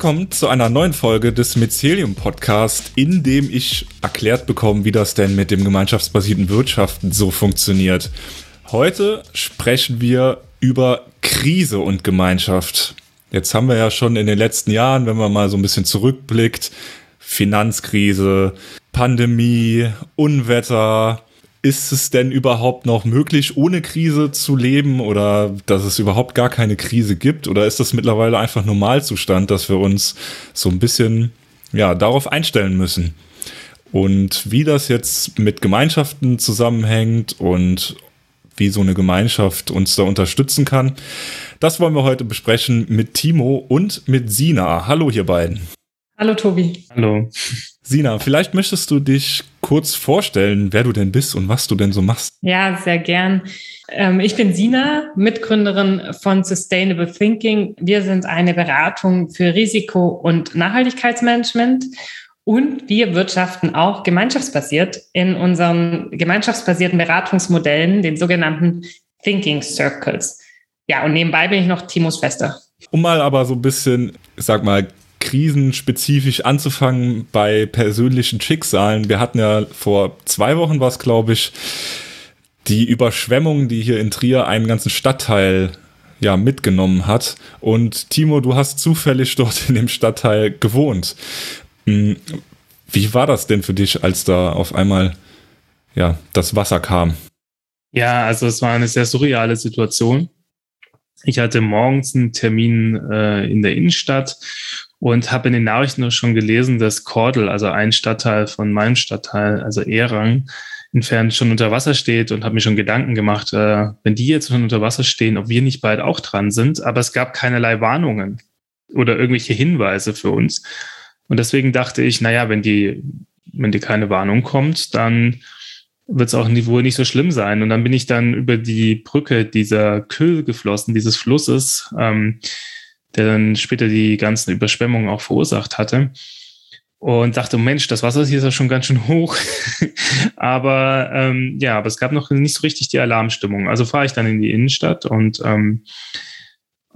Willkommen zu einer neuen Folge des Mycelium Podcast, in dem ich erklärt bekomme, wie das denn mit dem gemeinschaftsbasierten Wirtschaften so funktioniert. Heute sprechen wir über Krise und Gemeinschaft. Jetzt haben wir ja schon in den letzten Jahren, wenn man mal so ein bisschen zurückblickt, Finanzkrise, Pandemie, Unwetter, ist es denn überhaupt noch möglich, ohne Krise zu leben oder dass es überhaupt gar keine Krise gibt? Oder ist das mittlerweile einfach Normalzustand, dass wir uns so ein bisschen ja, darauf einstellen müssen? Und wie das jetzt mit Gemeinschaften zusammenhängt und wie so eine Gemeinschaft uns da unterstützen kann, das wollen wir heute besprechen mit Timo und mit Sina. Hallo, ihr beiden. Hallo, Tobi. Hallo. Sina, vielleicht möchtest du dich kurz vorstellen, wer du denn bist und was du denn so machst? Ja, sehr gern. Ähm, ich bin Sina, Mitgründerin von Sustainable Thinking. Wir sind eine Beratung für Risiko- und Nachhaltigkeitsmanagement. Und wir wirtschaften auch gemeinschaftsbasiert in unseren gemeinschaftsbasierten Beratungsmodellen, den sogenannten Thinking Circles. Ja, und nebenbei bin ich noch Timos Fester. Um mal aber so ein bisschen, ich sag mal, krisenspezifisch anzufangen bei persönlichen Schicksalen. Wir hatten ja vor zwei Wochen was, glaube ich, die Überschwemmung, die hier in Trier einen ganzen Stadtteil ja mitgenommen hat. Und Timo, du hast zufällig dort in dem Stadtteil gewohnt. Hm, wie war das denn für dich, als da auf einmal ja das Wasser kam? Ja, also es war eine sehr surreale Situation. Ich hatte morgens einen Termin äh, in der Innenstadt und habe in den Nachrichten schon gelesen, dass Kordel, also ein Stadtteil von meinem Stadtteil, also Erang, entfernt schon unter Wasser steht und habe mir schon Gedanken gemacht, äh, wenn die jetzt schon unter Wasser stehen, ob wir nicht bald auch dran sind. Aber es gab keinerlei Warnungen oder irgendwelche Hinweise für uns. Und deswegen dachte ich, naja, wenn die, wenn die keine Warnung kommt, dann wird es auch wohl nicht so schlimm sein. Und dann bin ich dann über die Brücke dieser Kühl geflossen, dieses Flusses, ähm, der dann später die ganzen Überschwemmungen auch verursacht hatte. Und dachte, Mensch, das Wasser hier ist ja schon ganz schön hoch. aber ähm, ja, aber es gab noch nicht so richtig die Alarmstimmung. Also fahre ich dann in die Innenstadt und ähm,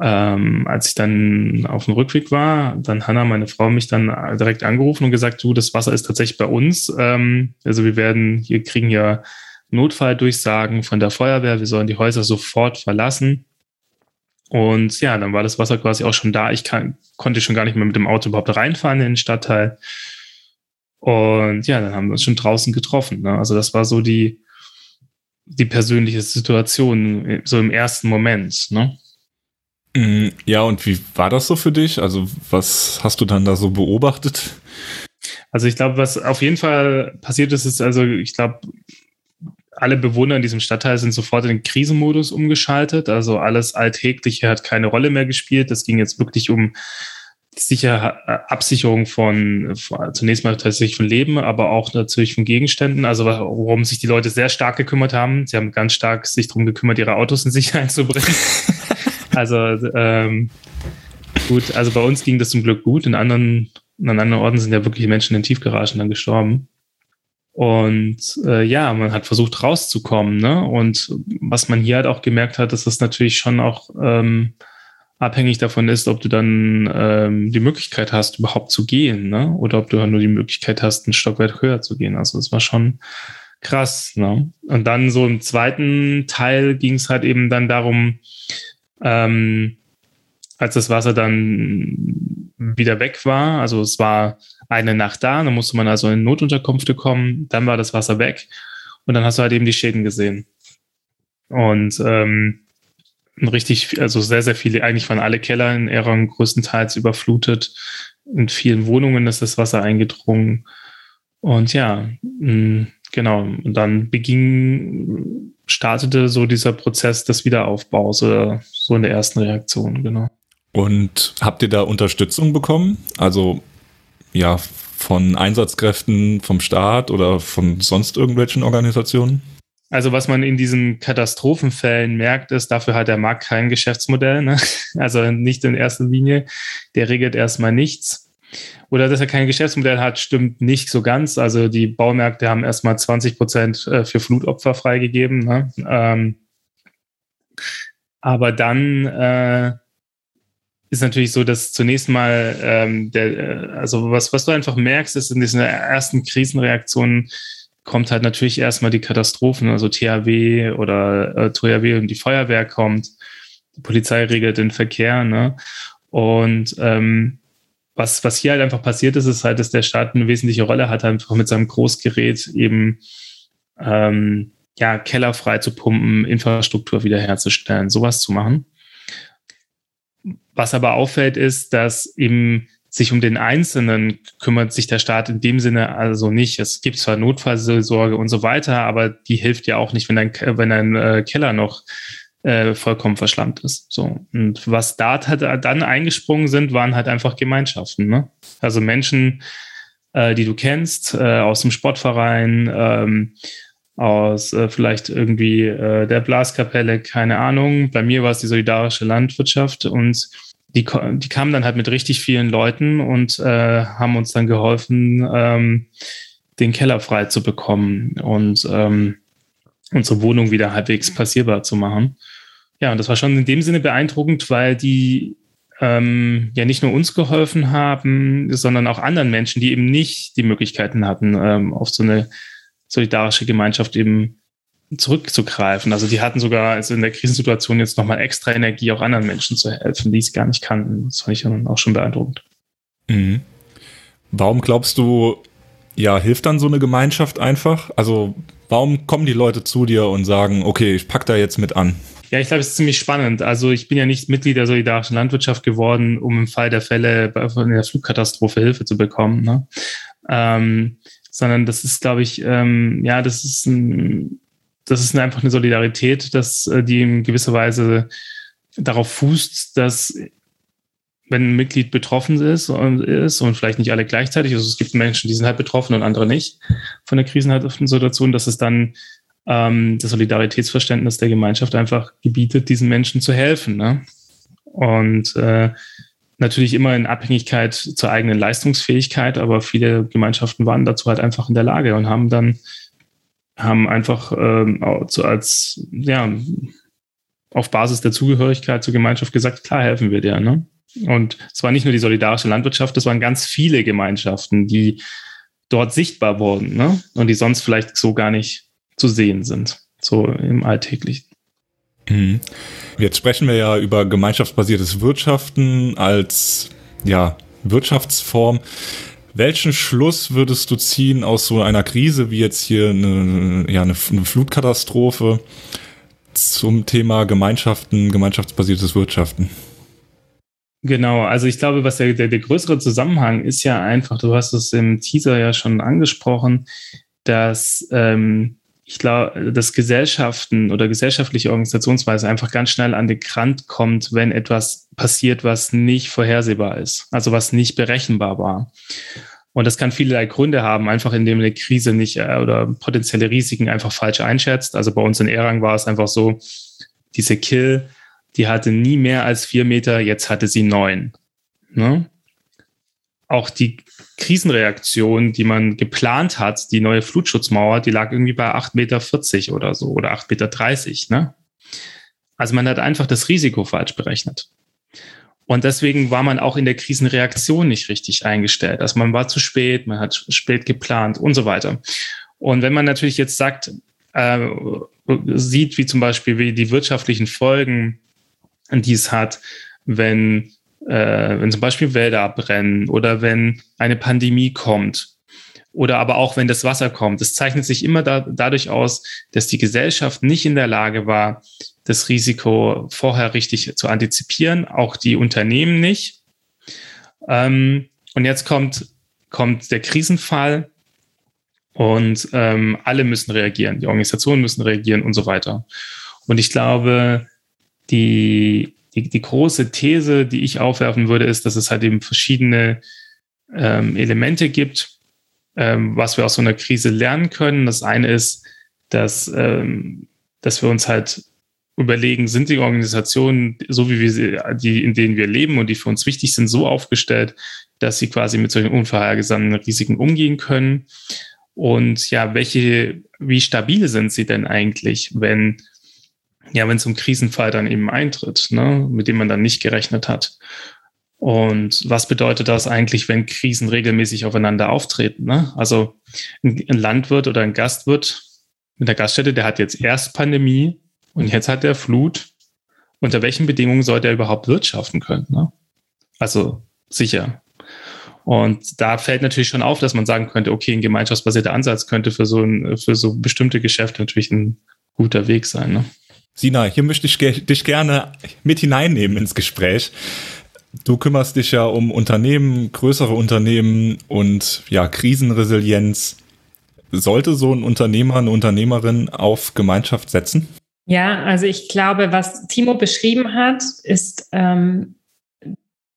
ähm, als ich dann auf dem Rückweg war, dann Hanna, meine Frau, mich dann direkt angerufen und gesagt, du, das Wasser ist tatsächlich bei uns. Ähm, also wir werden, hier kriegen ja Notfalldurchsagen von der Feuerwehr, wir sollen die Häuser sofort verlassen. Und ja, dann war das Wasser quasi auch schon da. Ich kann, konnte schon gar nicht mehr mit dem Auto überhaupt reinfahren in den Stadtteil. Und ja, dann haben wir uns schon draußen getroffen. Ne? Also das war so die, die persönliche Situation, so im ersten Moment. Ne? Mm, ja, und wie war das so für dich? Also was hast du dann da so beobachtet? Also ich glaube, was auf jeden Fall passiert ist, ist also, ich glaube, alle Bewohner in diesem Stadtteil sind sofort in den Krisenmodus umgeschaltet. Also alles Alltägliche hat keine Rolle mehr gespielt. Das ging jetzt wirklich um Sicher Absicherung von, von, zunächst mal tatsächlich von Leben, aber auch natürlich von Gegenständen. Also worum sich die Leute sehr stark gekümmert haben. Sie haben ganz stark sich darum gekümmert, ihre Autos in Sicherheit zu bringen. also ähm, gut, also bei uns ging das zum Glück gut. In anderen, an anderen Orten sind ja wirklich Menschen in Tiefgaragen dann gestorben. Und äh, ja, man hat versucht rauszukommen. Ne? Und was man hier halt auch gemerkt hat, dass das natürlich schon auch ähm, abhängig davon ist, ob du dann ähm, die Möglichkeit hast, überhaupt zu gehen, ne? oder ob du halt nur die Möglichkeit hast, ein Stockwerk höher zu gehen. Also es war schon krass. Ne? Und dann so im zweiten Teil ging es halt eben dann darum, ähm, als das Wasser dann wieder weg war, also es war eine Nacht da, dann musste man also in Notunterkünfte kommen, dann war das Wasser weg und dann hast du halt eben die Schäden gesehen. Und ähm, richtig, also sehr, sehr viele, eigentlich waren alle Keller in Erang größtenteils überflutet. In vielen Wohnungen ist das Wasser eingedrungen. Und ja, mh, genau. Und dann beging, startete so dieser Prozess des Wiederaufbaus oder so in der ersten Reaktion, genau. Und habt ihr da Unterstützung bekommen? Also ja, von Einsatzkräften vom Staat oder von sonst irgendwelchen Organisationen? Also was man in diesen Katastrophenfällen merkt, ist, dafür hat der Markt kein Geschäftsmodell. Ne? Also nicht in erster Linie. Der regelt erstmal nichts. Oder dass er kein Geschäftsmodell hat, stimmt nicht so ganz. Also die Baumärkte haben erstmal 20 Prozent äh, für Flutopfer freigegeben. Ne? Ähm, aber dann äh, ist natürlich so, dass zunächst mal ähm, der, äh, also was, was du einfach merkst, ist in diesen ersten Krisenreaktionen kommt halt natürlich erstmal die Katastrophen, also THW oder äh, THW und die Feuerwehr kommt, die Polizei regelt den Verkehr, ne? Und ähm, was, was hier halt einfach passiert ist, ist halt, dass der Staat eine wesentliche Rolle hat, einfach mit seinem Großgerät eben ähm, ja, Keller frei zu pumpen, Infrastruktur wiederherzustellen, sowas zu machen. Was aber auffällt, ist, dass eben sich um den Einzelnen kümmert sich der Staat in dem Sinne also nicht. Es gibt zwar Notfallsorge und so weiter, aber die hilft ja auch nicht, wenn ein, wenn ein äh, Keller noch äh, vollkommen verschlammt ist. So. Und was da dann eingesprungen sind, waren halt einfach Gemeinschaften. Ne? Also Menschen, äh, die du kennst, aus dem Sportverein, ähm, aus äh, vielleicht irgendwie äh, der Blaskapelle, keine Ahnung. Bei mir war es die solidarische Landwirtschaft und die, die kamen dann halt mit richtig vielen Leuten und äh, haben uns dann geholfen, ähm, den Keller frei zu bekommen und ähm, unsere Wohnung wieder halbwegs passierbar zu machen. Ja, und das war schon in dem Sinne beeindruckend, weil die ähm, ja nicht nur uns geholfen haben, sondern auch anderen Menschen, die eben nicht die Möglichkeiten hatten, ähm, auf so eine solidarische Gemeinschaft eben zurückzugreifen. Also die hatten sogar also in der Krisensituation jetzt nochmal extra Energie, auch anderen Menschen zu helfen, die es gar nicht kannten. Das fand ich dann auch schon beeindruckend. Mhm. Warum glaubst du, ja, hilft dann so eine Gemeinschaft einfach? Also warum kommen die Leute zu dir und sagen, okay, ich pack da jetzt mit an? Ja, ich glaube, es ist ziemlich spannend. Also ich bin ja nicht Mitglied der solidarischen Landwirtschaft geworden, um im Fall der Fälle von der Flugkatastrophe Hilfe zu bekommen, ne? ähm, sondern das ist, glaube ich, ähm, ja, das ist ein das ist einfach eine Solidarität, dass äh, die in gewisser Weise darauf fußt, dass wenn ein Mitglied betroffen ist und ist und vielleicht nicht alle gleichzeitig, also es gibt Menschen, die sind halt betroffen und andere nicht von der krisenhaften Situation, dass es dann ähm, das Solidaritätsverständnis der Gemeinschaft einfach gebietet, diesen Menschen zu helfen. Ne? Und äh, natürlich immer in Abhängigkeit zur eigenen Leistungsfähigkeit, aber viele Gemeinschaften waren dazu halt einfach in der Lage und haben dann haben einfach ähm, so als, ja, auf Basis der Zugehörigkeit zur Gemeinschaft gesagt, klar helfen wir dir. Ne? Und es war nicht nur die solidarische Landwirtschaft, es waren ganz viele Gemeinschaften, die dort sichtbar wurden ne? und die sonst vielleicht so gar nicht zu sehen sind, so im Alltäglichen. Mhm. Jetzt sprechen wir ja über gemeinschaftsbasiertes Wirtschaften als ja, Wirtschaftsform. Welchen Schluss würdest du ziehen aus so einer Krise wie jetzt hier eine, ja, eine, Flutkatastrophe zum Thema Gemeinschaften, gemeinschaftsbasiertes Wirtschaften? Genau, also ich glaube, was der, der, der größere Zusammenhang ist ja einfach, du hast es im Teaser ja schon angesprochen, dass ähm, ich glaube, dass Gesellschaften oder gesellschaftliche Organisationsweise einfach ganz schnell an den Rand kommt, wenn etwas passiert, was nicht vorhersehbar ist, also was nicht berechenbar war. Und das kann vielerlei Gründe haben, einfach indem eine Krise nicht äh, oder potenzielle Risiken einfach falsch einschätzt. Also bei uns in Erang war es einfach so, diese Kill, die hatte nie mehr als vier Meter, jetzt hatte sie neun. Ne? Auch die Krisenreaktion, die man geplant hat, die neue Flutschutzmauer, die lag irgendwie bei 8,40 Meter oder so oder 8,30 Meter. Ne? Also man hat einfach das Risiko falsch berechnet. Und deswegen war man auch in der Krisenreaktion nicht richtig eingestellt. Also man war zu spät, man hat spät geplant und so weiter. Und wenn man natürlich jetzt sagt, äh, sieht, wie zum Beispiel wie die wirtschaftlichen Folgen, die es hat, wenn äh, wenn zum Beispiel Wälder abbrennen oder wenn eine Pandemie kommt oder aber auch wenn das Wasser kommt. Es zeichnet sich immer da, dadurch aus, dass die Gesellschaft nicht in der Lage war, das Risiko vorher richtig zu antizipieren, auch die Unternehmen nicht. Ähm, und jetzt kommt, kommt der Krisenfall und ähm, alle müssen reagieren, die Organisationen müssen reagieren und so weiter. Und ich glaube, die, die, die große These, die ich aufwerfen würde, ist, dass es halt eben verschiedene ähm, Elemente gibt, ähm, was wir aus so einer Krise lernen können. Das eine ist, dass, ähm, dass wir uns halt überlegen, sind die Organisationen, so wie wir sie, die, in denen wir leben und die für uns wichtig sind, so aufgestellt, dass sie quasi mit solchen unvorhergesehenen Risiken umgehen können? Und ja, welche, wie stabil sind sie denn eigentlich, wenn ja, wenn es um Krisenfall dann eben eintritt, ne, mit dem man dann nicht gerechnet hat. Und was bedeutet das eigentlich, wenn Krisen regelmäßig aufeinander auftreten? Ne? Also ein, Landwirt oder ein Gastwirt mit der Gaststätte, der hat jetzt erst Pandemie und jetzt hat er Flut. Unter welchen Bedingungen soll der überhaupt wirtschaften können? Ne? Also sicher. Und da fällt natürlich schon auf, dass man sagen könnte, okay, ein gemeinschaftsbasierter Ansatz könnte für so, ein, für so bestimmte Geschäfte natürlich ein guter Weg sein. Ne? Sina, hier möchte ich dich gerne mit hineinnehmen ins Gespräch. Du kümmerst dich ja um Unternehmen, größere Unternehmen und ja, Krisenresilienz. Sollte so ein Unternehmer, eine Unternehmerin auf Gemeinschaft setzen? Ja, also ich glaube, was Timo beschrieben hat, ist ähm,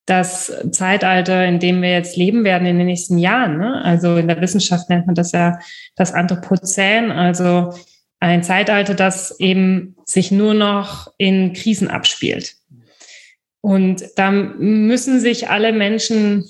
das Zeitalter, in dem wir jetzt leben werden in den nächsten Jahren. Ne? Also in der Wissenschaft nennt man das ja das Anthropozän, also ein Zeitalter, das eben sich nur noch in Krisen abspielt. Und da müssen sich alle Menschen,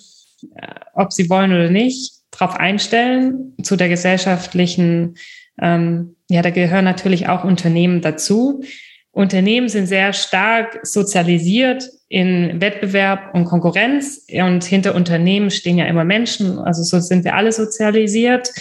äh, ob sie wollen oder nicht, darauf einstellen zu der gesellschaftlichen, ähm, ja, da gehören natürlich auch Unternehmen dazu. Unternehmen sind sehr stark sozialisiert in Wettbewerb und Konkurrenz und hinter Unternehmen stehen ja immer Menschen, also so sind wir alle sozialisiert.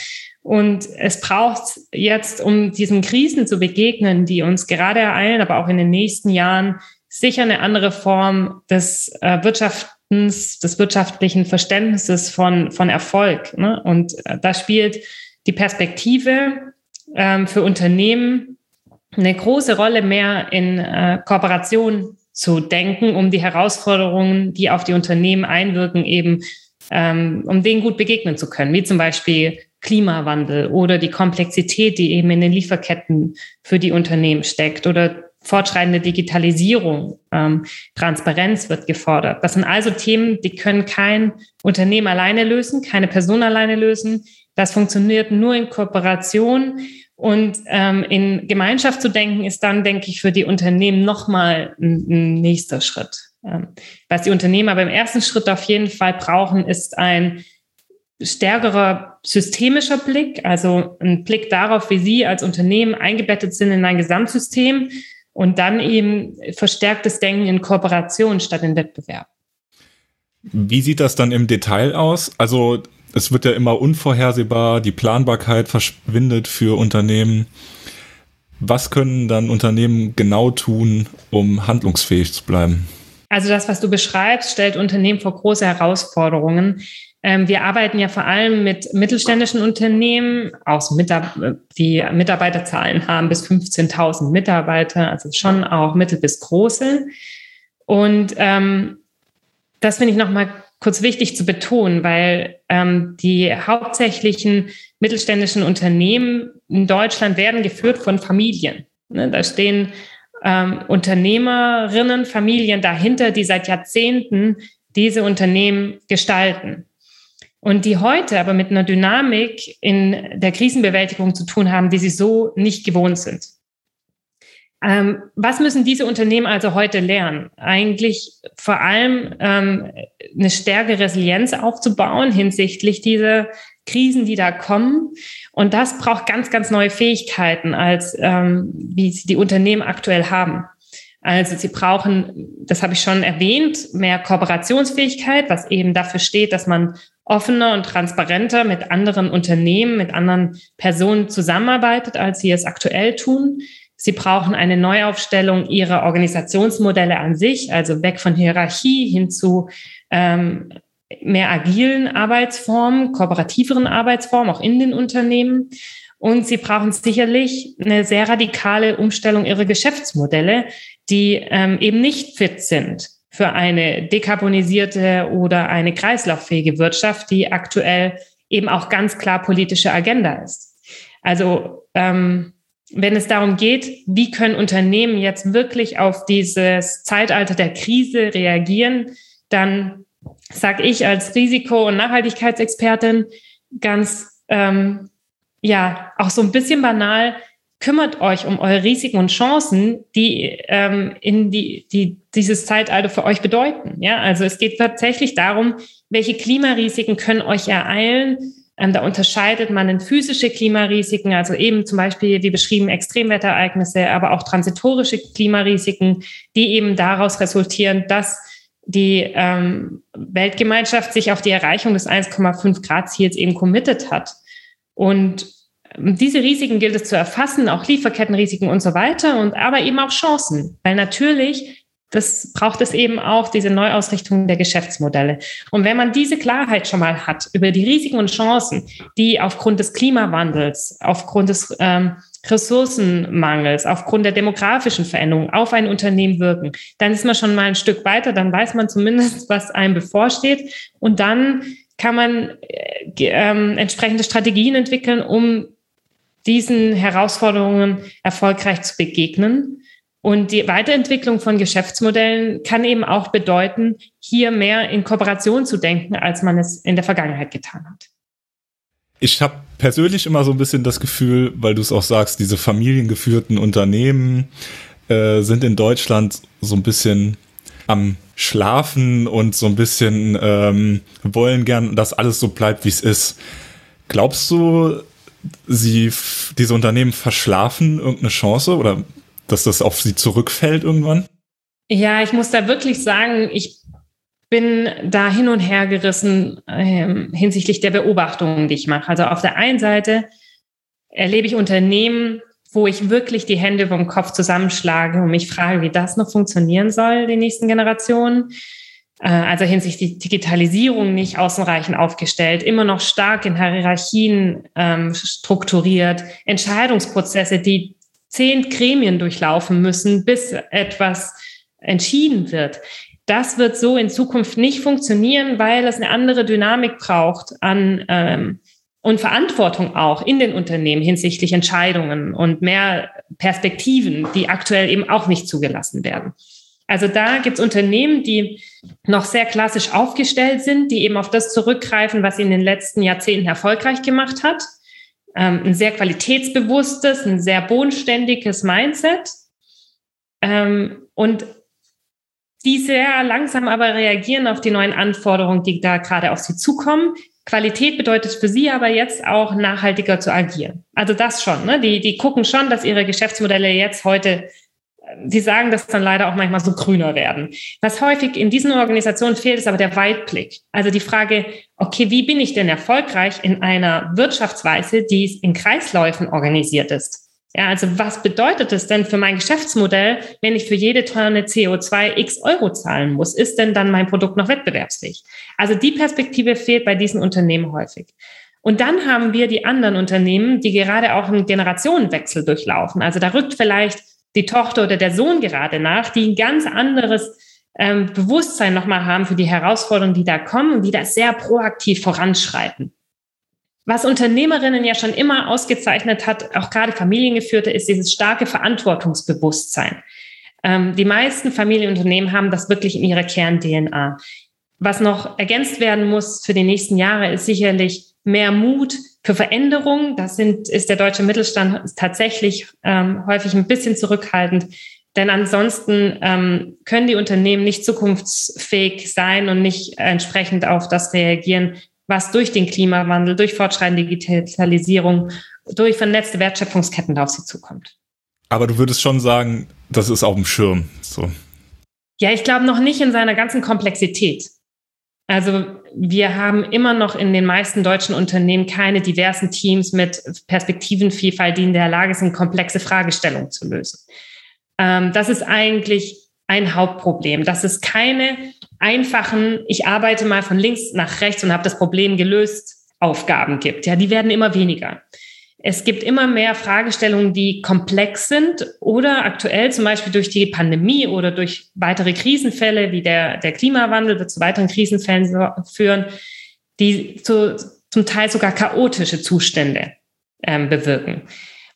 Und es braucht jetzt, um diesen Krisen zu begegnen, die uns gerade ereilen, aber auch in den nächsten Jahren, sicher eine andere Form des äh, Wirtschaftens, des wirtschaftlichen Verständnisses von, von Erfolg. Ne? Und äh, da spielt die Perspektive ähm, für Unternehmen eine große Rolle mehr in äh, Kooperation zu denken, um die Herausforderungen, die auf die Unternehmen einwirken, eben ähm, um denen gut begegnen zu können, wie zum Beispiel Klimawandel oder die Komplexität, die eben in den Lieferketten für die Unternehmen steckt oder fortschreitende Digitalisierung, ähm, Transparenz wird gefordert. Das sind also Themen, die können kein Unternehmen alleine lösen, keine Person alleine lösen. Das funktioniert nur in Kooperation und ähm, in Gemeinschaft zu denken, ist dann, denke ich, für die Unternehmen nochmal ein, ein nächster Schritt. Ähm, was die Unternehmen aber im ersten Schritt auf jeden Fall brauchen, ist ein stärkerer systemischer Blick, also ein Blick darauf, wie sie als Unternehmen eingebettet sind in ein Gesamtsystem und dann eben verstärktes Denken in Kooperation statt in Wettbewerb. Wie sieht das dann im Detail aus? Also es wird ja immer unvorhersehbar, die Planbarkeit verschwindet für Unternehmen. Was können dann Unternehmen genau tun, um handlungsfähig zu bleiben? Also das, was du beschreibst, stellt Unternehmen vor große Herausforderungen. Ähm, wir arbeiten ja vor allem mit mittelständischen Unternehmen, aus die Mitarbeiterzahlen haben bis 15.000 Mitarbeiter, also schon auch mittel bis große. Und ähm, das finde ich nochmal kurz wichtig zu betonen, weil ähm, die hauptsächlichen mittelständischen Unternehmen in Deutschland werden geführt von Familien. Ne, da stehen ähm, Unternehmerinnen, Familien dahinter, die seit Jahrzehnten diese Unternehmen gestalten. Und die heute aber mit einer Dynamik in der Krisenbewältigung zu tun haben, die sie so nicht gewohnt sind. Ähm, was müssen diese Unternehmen also heute lernen? Eigentlich vor allem ähm, eine stärkere Resilienz aufzubauen hinsichtlich dieser Krisen, die da kommen. Und das braucht ganz, ganz neue Fähigkeiten, als ähm, wie sie die Unternehmen aktuell haben. Also sie brauchen, das habe ich schon erwähnt, mehr Kooperationsfähigkeit, was eben dafür steht, dass man offener und transparenter mit anderen Unternehmen, mit anderen Personen zusammenarbeitet, als sie es aktuell tun. Sie brauchen eine Neuaufstellung ihrer Organisationsmodelle an sich, also weg von Hierarchie hin zu ähm, mehr agilen Arbeitsformen, kooperativeren Arbeitsformen, auch in den Unternehmen. Und sie brauchen sicherlich eine sehr radikale Umstellung ihrer Geschäftsmodelle, die ähm, eben nicht fit sind für eine dekarbonisierte oder eine kreislauffähige Wirtschaft, die aktuell eben auch ganz klar politische Agenda ist. Also ähm, wenn es darum geht, wie können Unternehmen jetzt wirklich auf dieses Zeitalter der Krise reagieren, dann sage ich als Risiko- und Nachhaltigkeitsexpertin ganz, ähm, ja, auch so ein bisschen banal, kümmert euch um eure Risiken und Chancen, die ähm, in die, die dieses Zeitalter für euch bedeuten. Ja, also es geht tatsächlich darum, welche Klimarisiken können euch ereilen, ähm, da unterscheidet man in physische Klimarisiken, also eben zum Beispiel, wie beschrieben, Extremwetterereignisse, aber auch transitorische Klimarisiken, die eben daraus resultieren, dass die ähm, Weltgemeinschaft sich auf die Erreichung des 1,5 Grad Ziels eben committed hat. Und diese Risiken gilt es zu erfassen, auch Lieferkettenrisiken und so weiter, und aber eben auch Chancen, weil natürlich das braucht es eben auch, diese Neuausrichtung der Geschäftsmodelle. Und wenn man diese Klarheit schon mal hat über die Risiken und Chancen, die aufgrund des Klimawandels, aufgrund des ähm, Ressourcenmangels, aufgrund der demografischen Veränderungen auf ein Unternehmen wirken, dann ist man schon mal ein Stück weiter, dann weiß man zumindest, was einem bevorsteht. Und dann kann man äh, äh, entsprechende Strategien entwickeln, um diesen Herausforderungen erfolgreich zu begegnen. Und die Weiterentwicklung von Geschäftsmodellen kann eben auch bedeuten, hier mehr in Kooperation zu denken, als man es in der Vergangenheit getan hat. Ich habe persönlich immer so ein bisschen das Gefühl, weil du es auch sagst, diese familiengeführten Unternehmen äh, sind in Deutschland so ein bisschen am Schlafen und so ein bisschen ähm, wollen gern, dass alles so bleibt, wie es ist. Glaubst du, sie diese Unternehmen verschlafen irgendeine Chance oder dass das auf sie zurückfällt irgendwann? Ja, ich muss da wirklich sagen, ich bin da hin und her gerissen äh, hinsichtlich der Beobachtungen, die ich mache. Also auf der einen Seite erlebe ich Unternehmen, wo ich wirklich die Hände vom Kopf zusammenschlage und mich frage, wie das noch funktionieren soll, die nächsten Generationen. Äh, also hinsichtlich Digitalisierung nicht ausreichend aufgestellt, immer noch stark in Hierarchien ähm, strukturiert, Entscheidungsprozesse, die zehn Gremien durchlaufen müssen, bis etwas entschieden wird. Das wird so in Zukunft nicht funktionieren, weil es eine andere Dynamik braucht an ähm, und Verantwortung auch in den Unternehmen hinsichtlich Entscheidungen und mehr Perspektiven, die aktuell eben auch nicht zugelassen werden. Also da gibt es Unternehmen, die noch sehr klassisch aufgestellt sind, die eben auf das zurückgreifen, was sie in den letzten Jahrzehnten erfolgreich gemacht hat. Ähm, ein sehr qualitätsbewusstes, ein sehr bodenständiges Mindset. Ähm, und die sehr langsam aber reagieren auf die neuen Anforderungen, die da gerade auf sie zukommen. Qualität bedeutet für sie aber jetzt auch nachhaltiger zu agieren. Also das schon. Ne? Die, die gucken schon, dass ihre Geschäftsmodelle jetzt heute, sie sagen das dann leider auch manchmal so grüner werden. Was häufig in diesen Organisationen fehlt, ist aber der Weitblick. Also die Frage, okay, wie bin ich denn erfolgreich in einer Wirtschaftsweise, die in Kreisläufen organisiert ist? Ja, also was bedeutet es denn für mein Geschäftsmodell, wenn ich für jede Tonne CO2 x Euro zahlen muss? Ist denn dann mein Produkt noch wettbewerbsfähig? Also die Perspektive fehlt bei diesen Unternehmen häufig. Und dann haben wir die anderen Unternehmen, die gerade auch einen Generationenwechsel durchlaufen. Also da rückt vielleicht die Tochter oder der Sohn gerade nach, die ein ganz anderes ähm, Bewusstsein nochmal haben für die Herausforderungen, die da kommen und die da sehr proaktiv voranschreiten. Was Unternehmerinnen ja schon immer ausgezeichnet hat, auch gerade familiengeführte, ist dieses starke Verantwortungsbewusstsein. Ähm, die meisten Familienunternehmen haben das wirklich in ihrer Kern-DNA. Was noch ergänzt werden muss für die nächsten Jahre, ist sicherlich mehr Mut für Veränderung. Das sind, ist der deutsche Mittelstand tatsächlich ähm, häufig ein bisschen zurückhaltend. Denn ansonsten ähm, können die Unternehmen nicht zukunftsfähig sein und nicht entsprechend auf das reagieren, was durch den Klimawandel, durch fortschreitende Digitalisierung, durch vernetzte Wertschöpfungsketten auf sie zukommt. Aber du würdest schon sagen, das ist auf dem Schirm. So. Ja, ich glaube noch nicht in seiner ganzen Komplexität. Also wir haben immer noch in den meisten deutschen Unternehmen keine diversen Teams mit Perspektivenvielfalt, die in der Lage sind, komplexe Fragestellungen zu lösen. Ähm, das ist eigentlich ein Hauptproblem, dass es keine einfachen, ich arbeite mal von links nach rechts und habe das Problem gelöst, Aufgaben gibt. Ja, die werden immer weniger. Es gibt immer mehr Fragestellungen, die komplex sind oder aktuell zum Beispiel durch die Pandemie oder durch weitere Krisenfälle wie der, der Klimawandel wird zu weiteren Krisenfällen führen, die zu, zum Teil sogar chaotische Zustände ähm, bewirken.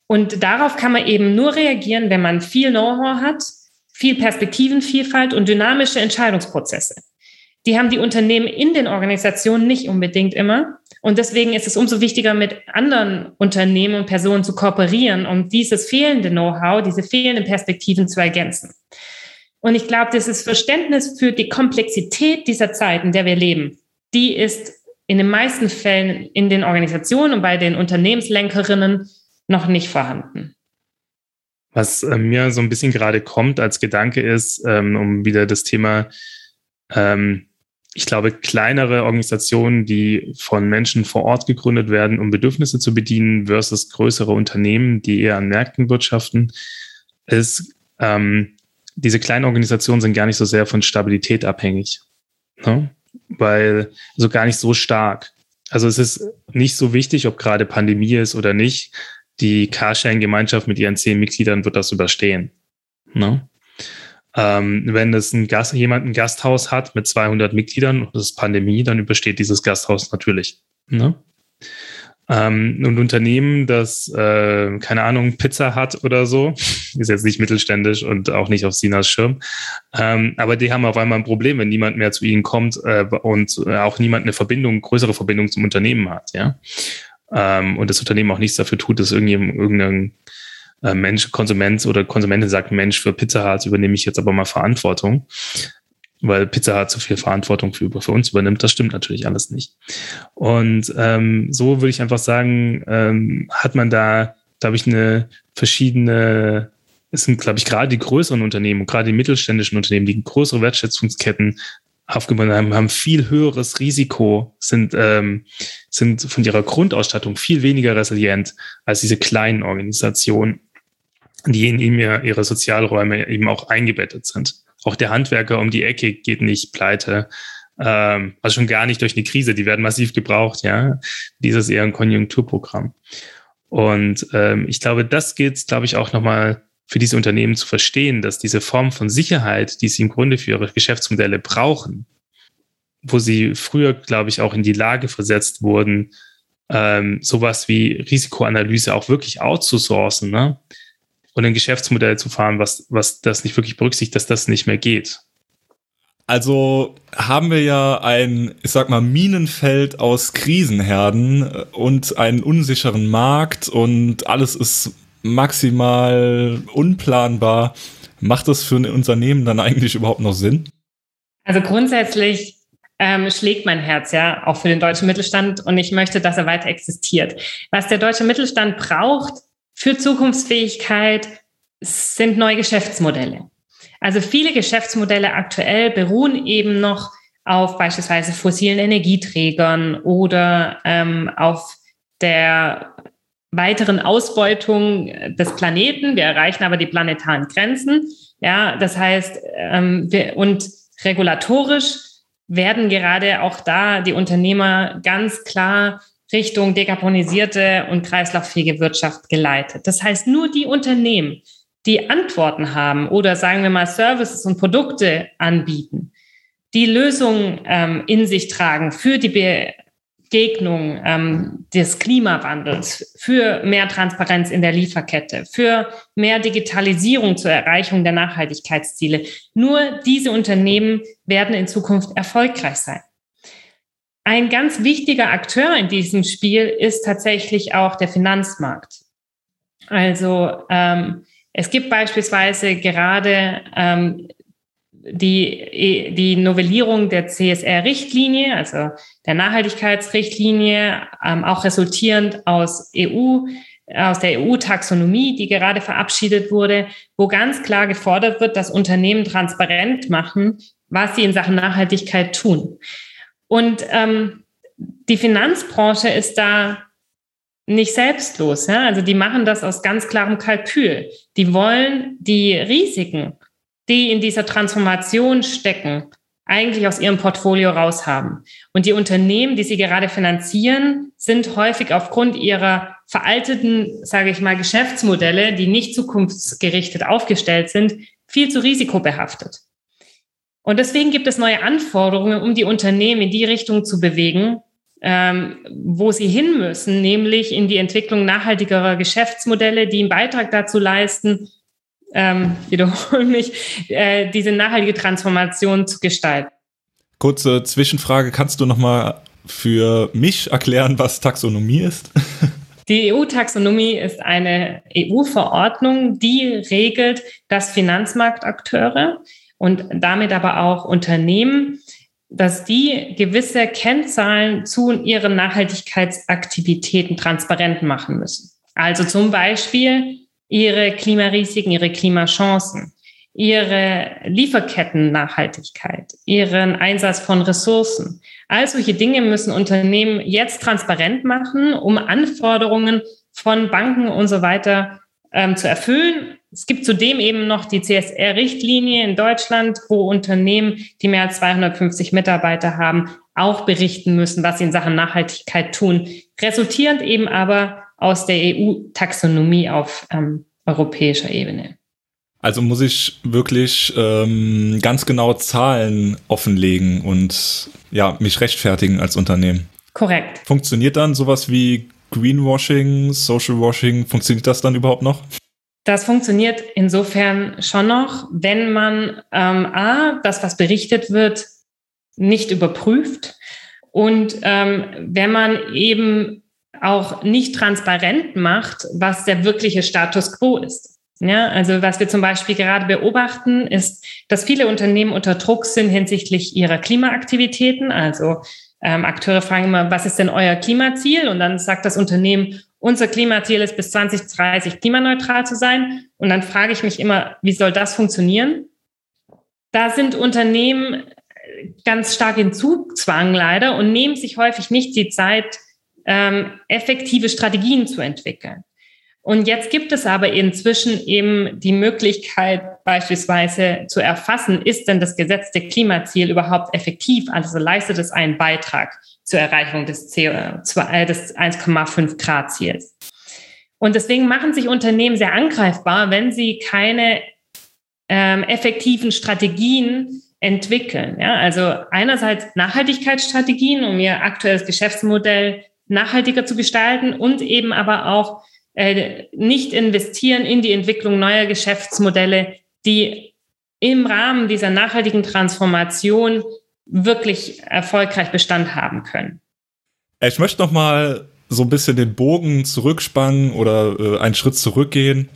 Und darauf kann man eben nur reagieren, wenn man viel Know-how hat, viel Perspektivenvielfalt und dynamische Entscheidungsprozesse. Die haben die Unternehmen in den Organisationen nicht unbedingt immer. Und deswegen ist es umso wichtiger, mit anderen Unternehmen und Personen zu kooperieren, um dieses fehlende Know-how, diese fehlenden Perspektiven zu ergänzen. Und ich glaube, dieses Verständnis für die Komplexität dieser Zeit, in der wir leben, die ist in den meisten Fällen in den Organisationen und bei den Unternehmenslenkerinnen noch nicht vorhanden. Was äh, mir so ein bisschen gerade kommt als Gedanke ist, ähm, um wieder das Thema ähm, ich glaube, kleinere Organisationen, die von Menschen vor Ort gegründet werden, um Bedürfnisse zu bedienen, versus größere Unternehmen, die eher an Märkten wirtschaften, ist, ähm, diese kleinen Organisationen sind gar nicht so sehr von Stabilität abhängig. Ne? Weil, also gar nicht so stark. Also es ist nicht so wichtig, ob gerade Pandemie ist oder nicht. Die Carsharing-Gemeinschaft mit ihren zehn Mitgliedern wird das überstehen. Ne? Ähm, wenn es ein Gast, jemand ein Gasthaus hat mit 200 Mitgliedern und es ist Pandemie, dann übersteht dieses Gasthaus natürlich. Ne? Ähm, ein Unternehmen, das, äh, keine Ahnung, Pizza hat oder so, ist jetzt nicht mittelständisch und auch nicht auf Sinas Schirm. Ähm, aber die haben auf einmal ein Problem, wenn niemand mehr zu ihnen kommt äh, und auch niemand eine Verbindung, größere Verbindung zum Unternehmen hat, ja. Ähm, und das Unternehmen auch nichts dafür tut, dass irgendjemand, irgendein äh, Mensch, Konsument oder Konsumentin sagt, Mensch, für Pizza Hut übernehme ich jetzt aber mal Verantwortung, weil Pizza Hut zu viel Verantwortung für, für uns übernimmt. Das stimmt natürlich alles nicht. Und ähm, so würde ich einfach sagen, ähm, hat man da, glaube ich, eine verschiedene es sind, glaube ich, gerade die größeren Unternehmen und gerade die mittelständischen Unternehmen, die größere Wertschätzungsketten aufgebaut haben, haben viel höheres Risiko, sind, ähm, sind von ihrer Grundausstattung viel weniger resilient als diese kleinen Organisationen die in ihm ihre Sozialräume eben auch eingebettet sind. Auch der Handwerker um die Ecke geht nicht pleite. Ähm, also schon gar nicht durch eine Krise. Die werden massiv gebraucht, ja. Dieses eher ein Konjunkturprogramm. Und ähm, ich glaube, das gilt, glaube ich, auch nochmal für diese Unternehmen zu verstehen, dass diese Form von Sicherheit, die sie im Grunde für ihre Geschäftsmodelle brauchen, wo sie früher, glaube ich, auch in die Lage versetzt wurden, ähm, sowas wie Risikoanalyse auch wirklich outzusourcen, ne? Und ein Geschäftsmodell zu fahren, was, was das nicht wirklich berücksichtigt, dass das nicht mehr geht. Also haben wir ja ein, ich sag mal, Minenfeld aus Krisenherden und einen unsicheren Markt und alles ist maximal unplanbar. Macht das für ein Unternehmen dann eigentlich überhaupt noch Sinn? Also grundsätzlich ähm, schlägt mein Herz ja auch für den deutschen Mittelstand und ich möchte, dass er weiter existiert. Was der deutsche Mittelstand braucht, für Zukunftsfähigkeit sind neue Geschäftsmodelle. Also viele Geschäftsmodelle aktuell beruhen eben noch auf beispielsweise fossilen Energieträgern oder ähm, auf der weiteren Ausbeutung des Planeten. Wir erreichen aber die planetaren Grenzen. Ja, das heißt, ähm, wir, und regulatorisch werden gerade auch da die Unternehmer ganz klar Richtung dekarbonisierte und kreislauffähige Wirtschaft geleitet. Das heißt, nur die Unternehmen, die Antworten haben oder sagen wir mal Services und Produkte anbieten, die Lösungen ähm, in sich tragen für die Begegnung ähm, des Klimawandels, für mehr Transparenz in der Lieferkette, für mehr Digitalisierung zur Erreichung der Nachhaltigkeitsziele. Nur diese Unternehmen werden in Zukunft erfolgreich sein. Ein ganz wichtiger Akteur in diesem Spiel ist tatsächlich auch der Finanzmarkt. Also ähm, es gibt beispielsweise gerade ähm, die, die Novellierung der CSR-Richtlinie, also der Nachhaltigkeitsrichtlinie, ähm, auch resultierend aus EU, aus der EU-Taxonomie, die gerade verabschiedet wurde, wo ganz klar gefordert wird, dass Unternehmen transparent machen, was sie in Sachen Nachhaltigkeit tun. Und ähm, die Finanzbranche ist da nicht selbstlos. Ja? Also die machen das aus ganz klarem Kalkül. Die wollen die Risiken, die in dieser Transformation stecken, eigentlich aus ihrem Portfolio raushaben. Und die Unternehmen, die sie gerade finanzieren, sind häufig aufgrund ihrer veralteten, sage ich mal, Geschäftsmodelle, die nicht zukunftsgerichtet aufgestellt sind, viel zu risikobehaftet. Und deswegen gibt es neue Anforderungen, um die Unternehmen in die Richtung zu bewegen, ähm, wo sie hin müssen, nämlich in die Entwicklung nachhaltigerer Geschäftsmodelle, die einen Beitrag dazu leisten, ähm, wiederhole mich, äh, diese nachhaltige Transformation zu gestalten. Kurze Zwischenfrage, kannst du noch mal für mich erklären, was Taxonomie ist? Die EU-Taxonomie ist eine EU-Verordnung, die regelt, dass Finanzmarktakteure und damit aber auch Unternehmen, dass die gewisse Kennzahlen zu ihren Nachhaltigkeitsaktivitäten transparent machen müssen. Also zum Beispiel ihre Klimarisiken, ihre Klimachancen, ihre Lieferketten-Nachhaltigkeit, ihren Einsatz von Ressourcen. All solche Dinge müssen Unternehmen jetzt transparent machen, um Anforderungen von Banken und so weiter ähm, zu erfüllen. Es gibt zudem eben noch die CSR-Richtlinie in Deutschland, wo Unternehmen, die mehr als 250 Mitarbeiter haben, auch berichten müssen, was sie in Sachen Nachhaltigkeit tun, resultierend eben aber aus der EU-Taxonomie auf ähm, europäischer Ebene. Also muss ich wirklich ähm, ganz genau Zahlen offenlegen und ja, mich rechtfertigen als Unternehmen. Korrekt. Funktioniert dann sowas wie Greenwashing, Social Washing, funktioniert das dann überhaupt noch? Das funktioniert insofern schon noch, wenn man ähm, A, das, was berichtet wird, nicht überprüft und ähm, wenn man eben auch nicht transparent macht, was der wirkliche Status quo ist. Ja, also was wir zum Beispiel gerade beobachten, ist, dass viele Unternehmen unter Druck sind hinsichtlich ihrer Klimaaktivitäten. Also ähm, Akteure fragen immer, was ist denn euer Klimaziel? Und dann sagt das Unternehmen, unser Klimaziel ist bis 2030 klimaneutral zu sein. Und dann frage ich mich immer, wie soll das funktionieren? Da sind Unternehmen ganz stark in Zugzwang leider und nehmen sich häufig nicht die Zeit, ähm, effektive Strategien zu entwickeln. Und jetzt gibt es aber inzwischen eben die Möglichkeit, beispielsweise zu erfassen, ist denn das gesetzte Klimaziel überhaupt effektiv? Also leistet es einen Beitrag zur Erreichung des, CO2, äh, des 1,5 Grad Ziels? Und deswegen machen sich Unternehmen sehr angreifbar, wenn sie keine ähm, effektiven Strategien entwickeln. Ja, also einerseits Nachhaltigkeitsstrategien, um ihr aktuelles Geschäftsmodell nachhaltiger zu gestalten und eben aber auch äh, nicht investieren in die Entwicklung neuer Geschäftsmodelle, die im Rahmen dieser nachhaltigen Transformation wirklich erfolgreich Bestand haben können. Ich möchte noch mal so ein bisschen den Bogen zurückspannen oder äh, einen Schritt zurückgehen.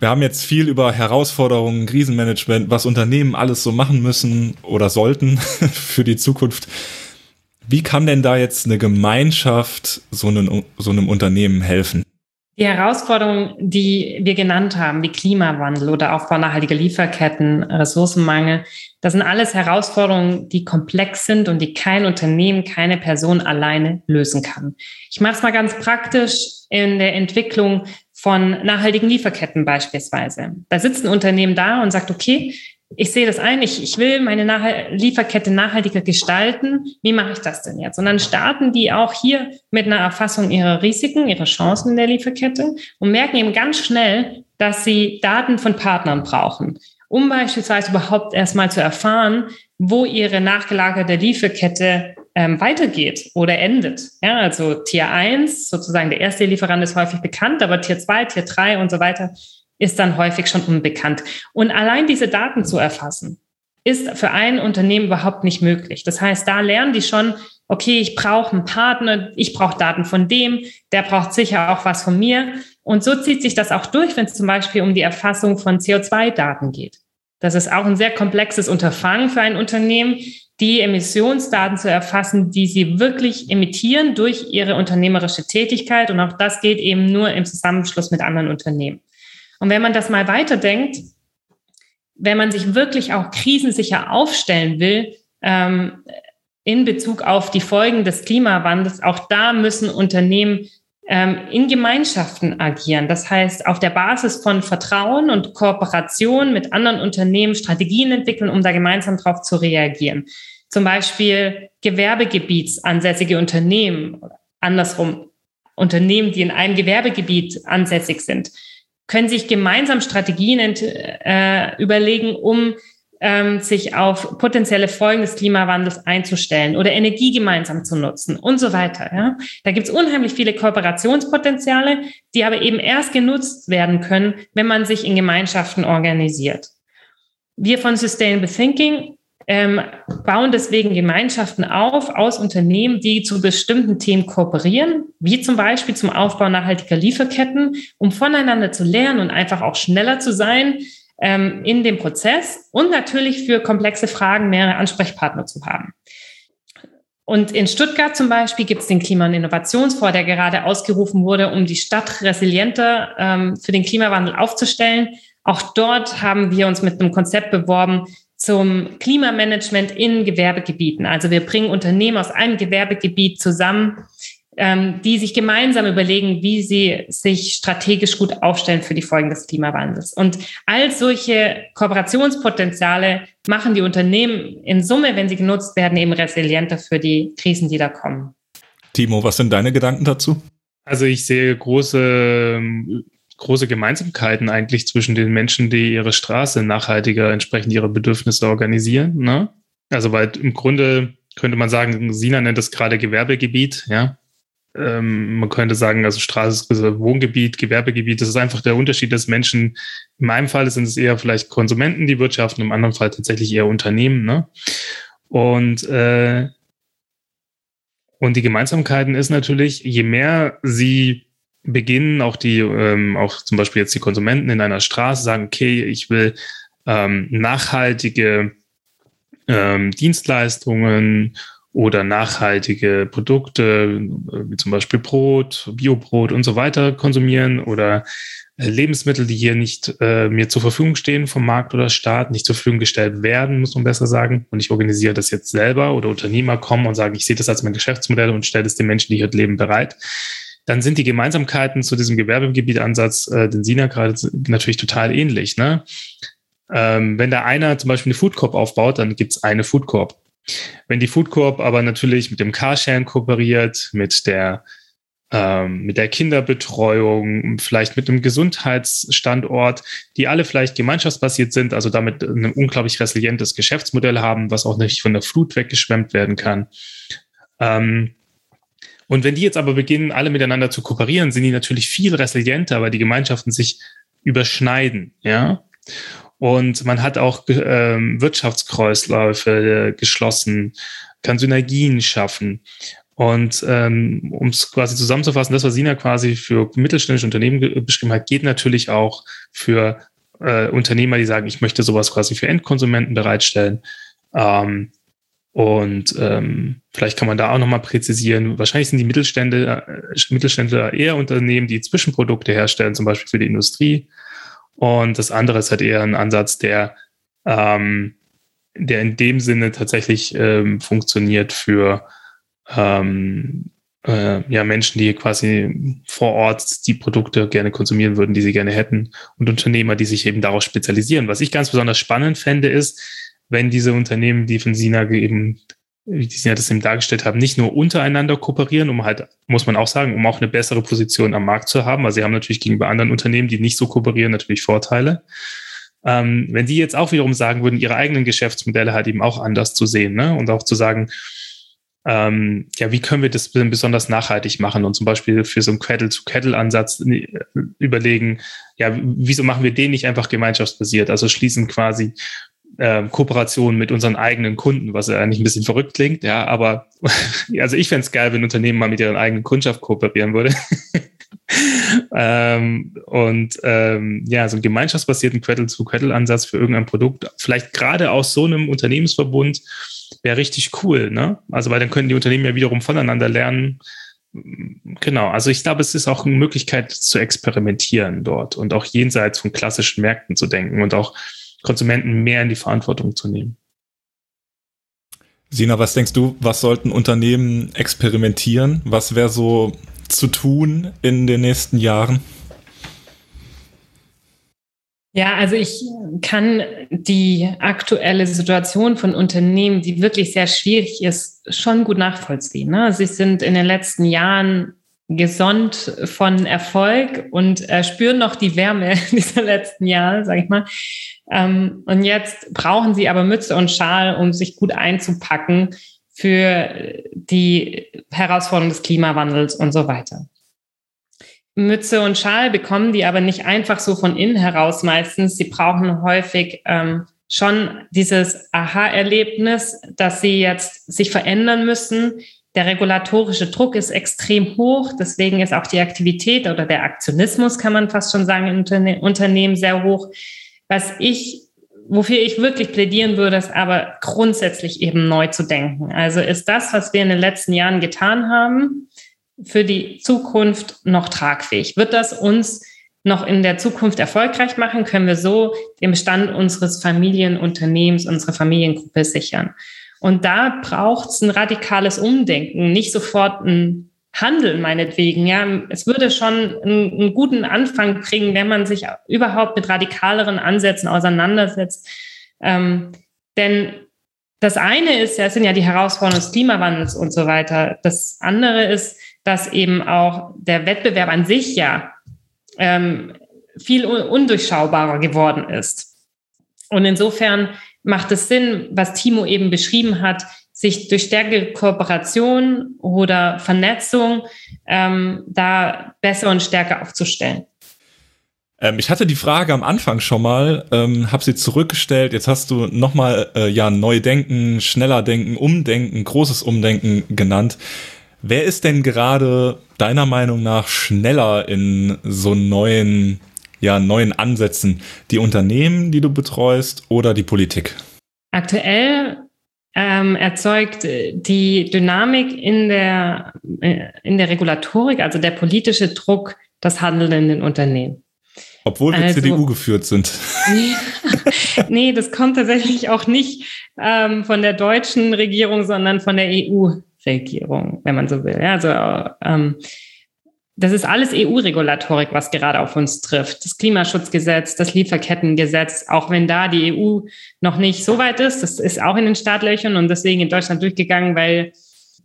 Wir haben jetzt viel über Herausforderungen, Krisenmanagement, was Unternehmen alles so machen müssen oder sollten für die Zukunft. Wie kann denn da jetzt eine Gemeinschaft so einem, so einem Unternehmen helfen? Die Herausforderungen, die wir genannt haben, wie Klimawandel oder Aufbau nachhaltiger Lieferketten, Ressourcenmangel, das sind alles Herausforderungen, die komplex sind und die kein Unternehmen, keine Person alleine lösen kann. Ich mache es mal ganz praktisch in der Entwicklung von nachhaltigen Lieferketten beispielsweise. Da sitzt ein Unternehmen da und sagt, okay, ich sehe das ein, ich, ich will meine Nach Lieferkette nachhaltiger gestalten. Wie mache ich das denn jetzt? Und dann starten die auch hier mit einer Erfassung ihrer Risiken, ihrer Chancen in der Lieferkette und merken eben ganz schnell, dass sie Daten von Partnern brauchen, um beispielsweise überhaupt erstmal zu erfahren, wo ihre nachgelagerte Lieferkette ähm, weitergeht oder endet. Ja, also Tier 1, sozusagen der erste Lieferant ist häufig bekannt, aber Tier 2, Tier 3 und so weiter ist dann häufig schon unbekannt. Und allein diese Daten zu erfassen, ist für ein Unternehmen überhaupt nicht möglich. Das heißt, da lernen die schon, okay, ich brauche einen Partner, ich brauche Daten von dem, der braucht sicher auch was von mir. Und so zieht sich das auch durch, wenn es zum Beispiel um die Erfassung von CO2-Daten geht. Das ist auch ein sehr komplexes Unterfangen für ein Unternehmen, die Emissionsdaten zu erfassen, die sie wirklich emittieren durch ihre unternehmerische Tätigkeit. Und auch das geht eben nur im Zusammenschluss mit anderen Unternehmen. Und wenn man das mal weiterdenkt, wenn man sich wirklich auch krisensicher aufstellen will, ähm, in Bezug auf die Folgen des Klimawandels, auch da müssen Unternehmen ähm, in Gemeinschaften agieren. Das heißt, auf der Basis von Vertrauen und Kooperation mit anderen Unternehmen Strategien entwickeln, um da gemeinsam drauf zu reagieren. Zum Beispiel Gewerbegebietsansässige Unternehmen, andersrum Unternehmen, die in einem Gewerbegebiet ansässig sind können sich gemeinsam Strategien äh, überlegen, um ähm, sich auf potenzielle Folgen des Klimawandels einzustellen oder Energie gemeinsam zu nutzen und so weiter. Ja? Da gibt es unheimlich viele Kooperationspotenziale, die aber eben erst genutzt werden können, wenn man sich in Gemeinschaften organisiert. Wir von Sustainable Thinking ähm, bauen deswegen Gemeinschaften auf aus Unternehmen, die zu bestimmten Themen kooperieren, wie zum Beispiel zum Aufbau nachhaltiger Lieferketten, um voneinander zu lernen und einfach auch schneller zu sein ähm, in dem Prozess und natürlich für komplexe Fragen mehrere Ansprechpartner zu haben. Und in Stuttgart zum Beispiel gibt es den Klima- und Innovationsfonds, der gerade ausgerufen wurde, um die Stadt resilienter ähm, für den Klimawandel aufzustellen. Auch dort haben wir uns mit einem Konzept beworben zum Klimamanagement in Gewerbegebieten. Also wir bringen Unternehmen aus einem Gewerbegebiet zusammen, ähm, die sich gemeinsam überlegen, wie sie sich strategisch gut aufstellen für die Folgen des Klimawandels. Und all solche Kooperationspotenziale machen die Unternehmen in Summe, wenn sie genutzt werden, eben resilienter für die Krisen, die da kommen. Timo, was sind deine Gedanken dazu? Also ich sehe große große Gemeinsamkeiten eigentlich zwischen den Menschen, die ihre Straße nachhaltiger entsprechend ihre Bedürfnisse organisieren. Ne? Also weil im Grunde könnte man sagen, Sina nennt das gerade Gewerbegebiet, ja. Ähm, man könnte sagen, also Straße ist Wohngebiet, Gewerbegebiet, das ist einfach der Unterschied, dass Menschen, in meinem Fall sind es eher vielleicht Konsumenten, die wirtschaften, im anderen Fall tatsächlich eher Unternehmen. Ne? Und, äh, und die Gemeinsamkeiten ist natürlich, je mehr sie beginnen, auch die, ähm, auch zum Beispiel jetzt die Konsumenten in einer Straße sagen, okay, ich will ähm, nachhaltige ähm, Dienstleistungen oder nachhaltige Produkte, wie zum Beispiel Brot, Biobrot und so weiter konsumieren oder äh, Lebensmittel, die hier nicht äh, mir zur Verfügung stehen vom Markt oder Staat, nicht zur Verfügung gestellt werden, muss man besser sagen. Und ich organisiere das jetzt selber oder Unternehmer kommen und sagen, ich sehe das als mein Geschäftsmodell und stelle es den Menschen, die hier leben, bereit. Dann sind die Gemeinsamkeiten zu diesem Gewerbegebietansatz, äh, den Sina gerade natürlich total ähnlich. Ne? Ähm, wenn da einer zum Beispiel eine Food Corp aufbaut, dann gibt's eine Food Corp. Wenn die Food Corp aber natürlich mit dem Carsharing kooperiert, mit der ähm, mit der Kinderbetreuung, vielleicht mit einem Gesundheitsstandort, die alle vielleicht gemeinschaftsbasiert sind, also damit ein unglaublich resilientes Geschäftsmodell haben, was auch nicht von der Flut weggeschwemmt werden kann. Ähm, und wenn die jetzt aber beginnen, alle miteinander zu kooperieren, sind die natürlich viel resilienter, weil die Gemeinschaften sich überschneiden, ja. Und man hat auch ähm, Wirtschaftskreisläufe äh, geschlossen, kann Synergien schaffen. Und ähm, um es quasi zusammenzufassen, das, was Sina quasi für mittelständische Unternehmen beschrieben hat, geht natürlich auch für äh, Unternehmer, die sagen, ich möchte sowas quasi für Endkonsumenten bereitstellen. Ähm, und ähm, vielleicht kann man da auch nochmal präzisieren. Wahrscheinlich sind die Mittelstände, äh, Mittelständler eher Unternehmen, die Zwischenprodukte herstellen, zum Beispiel für die Industrie. Und das andere ist halt eher ein Ansatz, der, ähm, der in dem Sinne tatsächlich ähm, funktioniert für ähm, äh, ja, Menschen, die quasi vor Ort die Produkte gerne konsumieren würden, die sie gerne hätten und Unternehmer, die sich eben darauf spezialisieren. Was ich ganz besonders spannend fände, ist, wenn diese Unternehmen, die von Sina eben, wie Sina das eben dargestellt haben, nicht nur untereinander kooperieren, um halt, muss man auch sagen, um auch eine bessere Position am Markt zu haben, weil sie haben natürlich gegenüber anderen Unternehmen, die nicht so kooperieren, natürlich Vorteile. Ähm, wenn die jetzt auch wiederum sagen würden, ihre eigenen Geschäftsmodelle halt eben auch anders zu sehen, ne? Und auch zu sagen, ähm, ja, wie können wir das besonders nachhaltig machen und zum Beispiel für so einen Kettle-to-Kettle-Ansatz äh, überlegen, ja, wieso machen wir den nicht einfach gemeinschaftsbasiert? Also schließen quasi äh, Kooperation mit unseren eigenen Kunden, was ja eigentlich ein bisschen verrückt klingt, ja, aber also ich fände es geil, wenn Unternehmen mal mit ihren eigenen Kundschaft kooperieren würde. ähm, und ähm, ja, so einen gemeinschaftsbasierten Cradle-to-Cradle-Ansatz für irgendein Produkt, vielleicht gerade aus so einem Unternehmensverbund, wäre richtig cool, ne? Also, weil dann können die Unternehmen ja wiederum voneinander lernen. Genau, also ich glaube, es ist auch eine Möglichkeit zu experimentieren dort und auch jenseits von klassischen Märkten zu denken und auch Konsumenten mehr in die Verantwortung zu nehmen. Sina, was denkst du, was sollten Unternehmen experimentieren? Was wäre so zu tun in den nächsten Jahren? Ja, also ich kann die aktuelle Situation von Unternehmen, die wirklich sehr schwierig ist, schon gut nachvollziehen. Ne? Sie sind in den letzten Jahren gesund von Erfolg und äh, spüren noch die Wärme dieser letzten Jahre, sage ich mal. Ähm, und jetzt brauchen sie aber Mütze und Schal, um sich gut einzupacken für die Herausforderung des Klimawandels und so weiter. Mütze und Schal bekommen die aber nicht einfach so von innen heraus meistens. Sie brauchen häufig ähm, schon dieses Aha-Erlebnis, dass sie jetzt sich verändern müssen, der regulatorische Druck ist extrem hoch, deswegen ist auch die Aktivität oder der Aktionismus, kann man fast schon sagen, in Unternehmen sehr hoch. Was ich, wofür ich wirklich plädieren würde, ist aber grundsätzlich eben neu zu denken. Also ist das, was wir in den letzten Jahren getan haben, für die Zukunft noch tragfähig? Wird das uns noch in der Zukunft erfolgreich machen, können wir so den Bestand unseres Familienunternehmens, unserer Familiengruppe sichern. Und da braucht es ein radikales Umdenken, nicht sofort ein Handeln meinetwegen. Ja, es würde schon einen, einen, guten Anfang bringen, wenn man sich überhaupt mit radikaleren Ansätzen auseinandersetzt. Ähm, denn das eine ist ja, es sind ja die Herausforderungen des Klimawandels und so weiter. Das andere ist, dass eben auch der Wettbewerb an sich ja ähm, viel undurchschaubarer geworden ist. Und insofern macht es Sinn, was Timo eben beschrieben hat, sich durch stärkere Kooperation oder Vernetzung ähm, da besser und stärker aufzustellen. Ähm, ich hatte die Frage am Anfang schon mal, ähm, habe sie zurückgestellt. Jetzt hast du nochmal äh, ja neu denken, schneller denken, umdenken, großes Umdenken genannt. Wer ist denn gerade deiner Meinung nach schneller in so neuen, ja, neuen Ansätzen? Die Unternehmen, die du betreust oder die Politik? Aktuell ähm, erzeugt die Dynamik in der, äh, in der Regulatorik, also der politische Druck, das Handeln in den Unternehmen. Obwohl wir also, CDU geführt sind. nee, das kommt tatsächlich auch nicht ähm, von der deutschen Regierung, sondern von der EU-Regierung, wenn man so will. Ja, also ähm, das ist alles EU-Regulatorik, was gerade auf uns trifft. Das Klimaschutzgesetz, das Lieferkettengesetz, auch wenn da die EU noch nicht so weit ist, das ist auch in den Startlöchern und deswegen in Deutschland durchgegangen, weil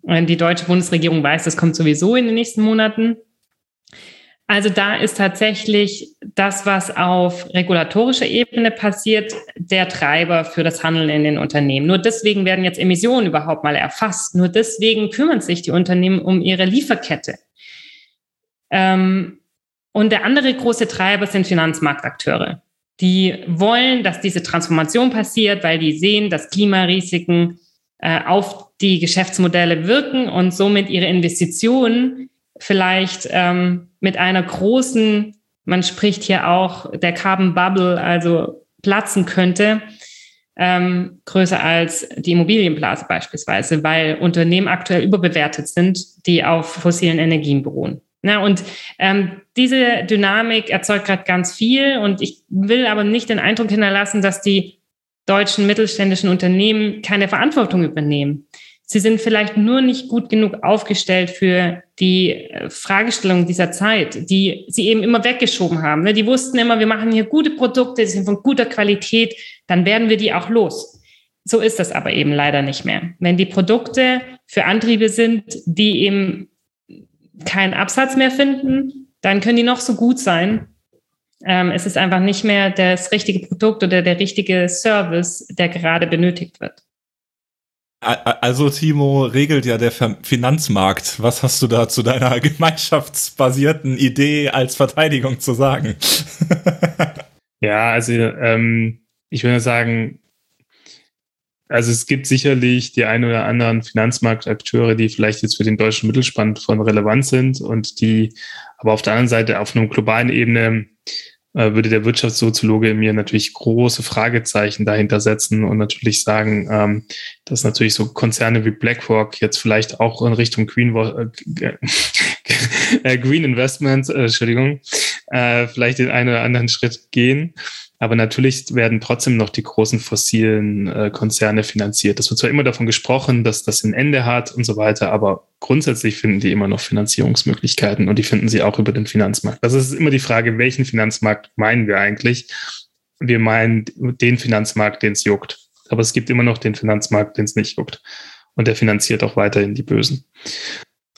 äh, die deutsche Bundesregierung weiß, das kommt sowieso in den nächsten Monaten. Also da ist tatsächlich das, was auf regulatorischer Ebene passiert, der Treiber für das Handeln in den Unternehmen. Nur deswegen werden jetzt Emissionen überhaupt mal erfasst. Nur deswegen kümmern sich die Unternehmen um ihre Lieferkette. Ähm, und der andere große Treiber sind Finanzmarktakteure. Die wollen, dass diese Transformation passiert, weil die sehen, dass Klimarisiken äh, auf die Geschäftsmodelle wirken und somit ihre Investitionen vielleicht ähm, mit einer großen, man spricht hier auch der Carbon Bubble, also platzen könnte, ähm, größer als die Immobilienblase beispielsweise, weil Unternehmen aktuell überbewertet sind, die auf fossilen Energien beruhen. Na, und ähm, diese Dynamik erzeugt gerade ganz viel und ich will aber nicht den Eindruck hinterlassen, dass die deutschen mittelständischen Unternehmen keine Verantwortung übernehmen. Sie sind vielleicht nur nicht gut genug aufgestellt für die äh, Fragestellungen dieser Zeit, die sie eben immer weggeschoben haben. Ne? Die wussten immer, wir machen hier gute Produkte, die sind von guter Qualität, dann werden wir die auch los. So ist das aber eben leider nicht mehr. Wenn die Produkte für Antriebe sind, die eben keinen Absatz mehr finden, dann können die noch so gut sein. Ähm, es ist einfach nicht mehr das richtige Produkt oder der richtige Service, der gerade benötigt wird. Also Timo regelt ja der Finanzmarkt. Was hast du da zu deiner gemeinschaftsbasierten Idee als Verteidigung zu sagen? ja, also ähm, ich würde sagen, also es gibt sicherlich die ein oder anderen Finanzmarktakteure, die vielleicht jetzt für den deutschen Mittelspann von relevant sind und die aber auf der anderen Seite auf einer globalen Ebene äh, würde der Wirtschaftssoziologe in mir natürlich große Fragezeichen dahinter setzen und natürlich sagen, ähm, dass natürlich so Konzerne wie BlackRock jetzt vielleicht auch in Richtung Green, äh, äh, Green Investment, äh, Entschuldigung, äh, vielleicht den einen oder anderen Schritt gehen. Aber natürlich werden trotzdem noch die großen fossilen äh, Konzerne finanziert. Es wird zwar immer davon gesprochen, dass das ein Ende hat und so weiter, aber grundsätzlich finden die immer noch Finanzierungsmöglichkeiten und die finden sie auch über den Finanzmarkt. Das ist immer die Frage, welchen Finanzmarkt meinen wir eigentlich? Wir meinen den Finanzmarkt, den es juckt. Aber es gibt immer noch den Finanzmarkt, den es nicht juckt. Und der finanziert auch weiterhin die Bösen.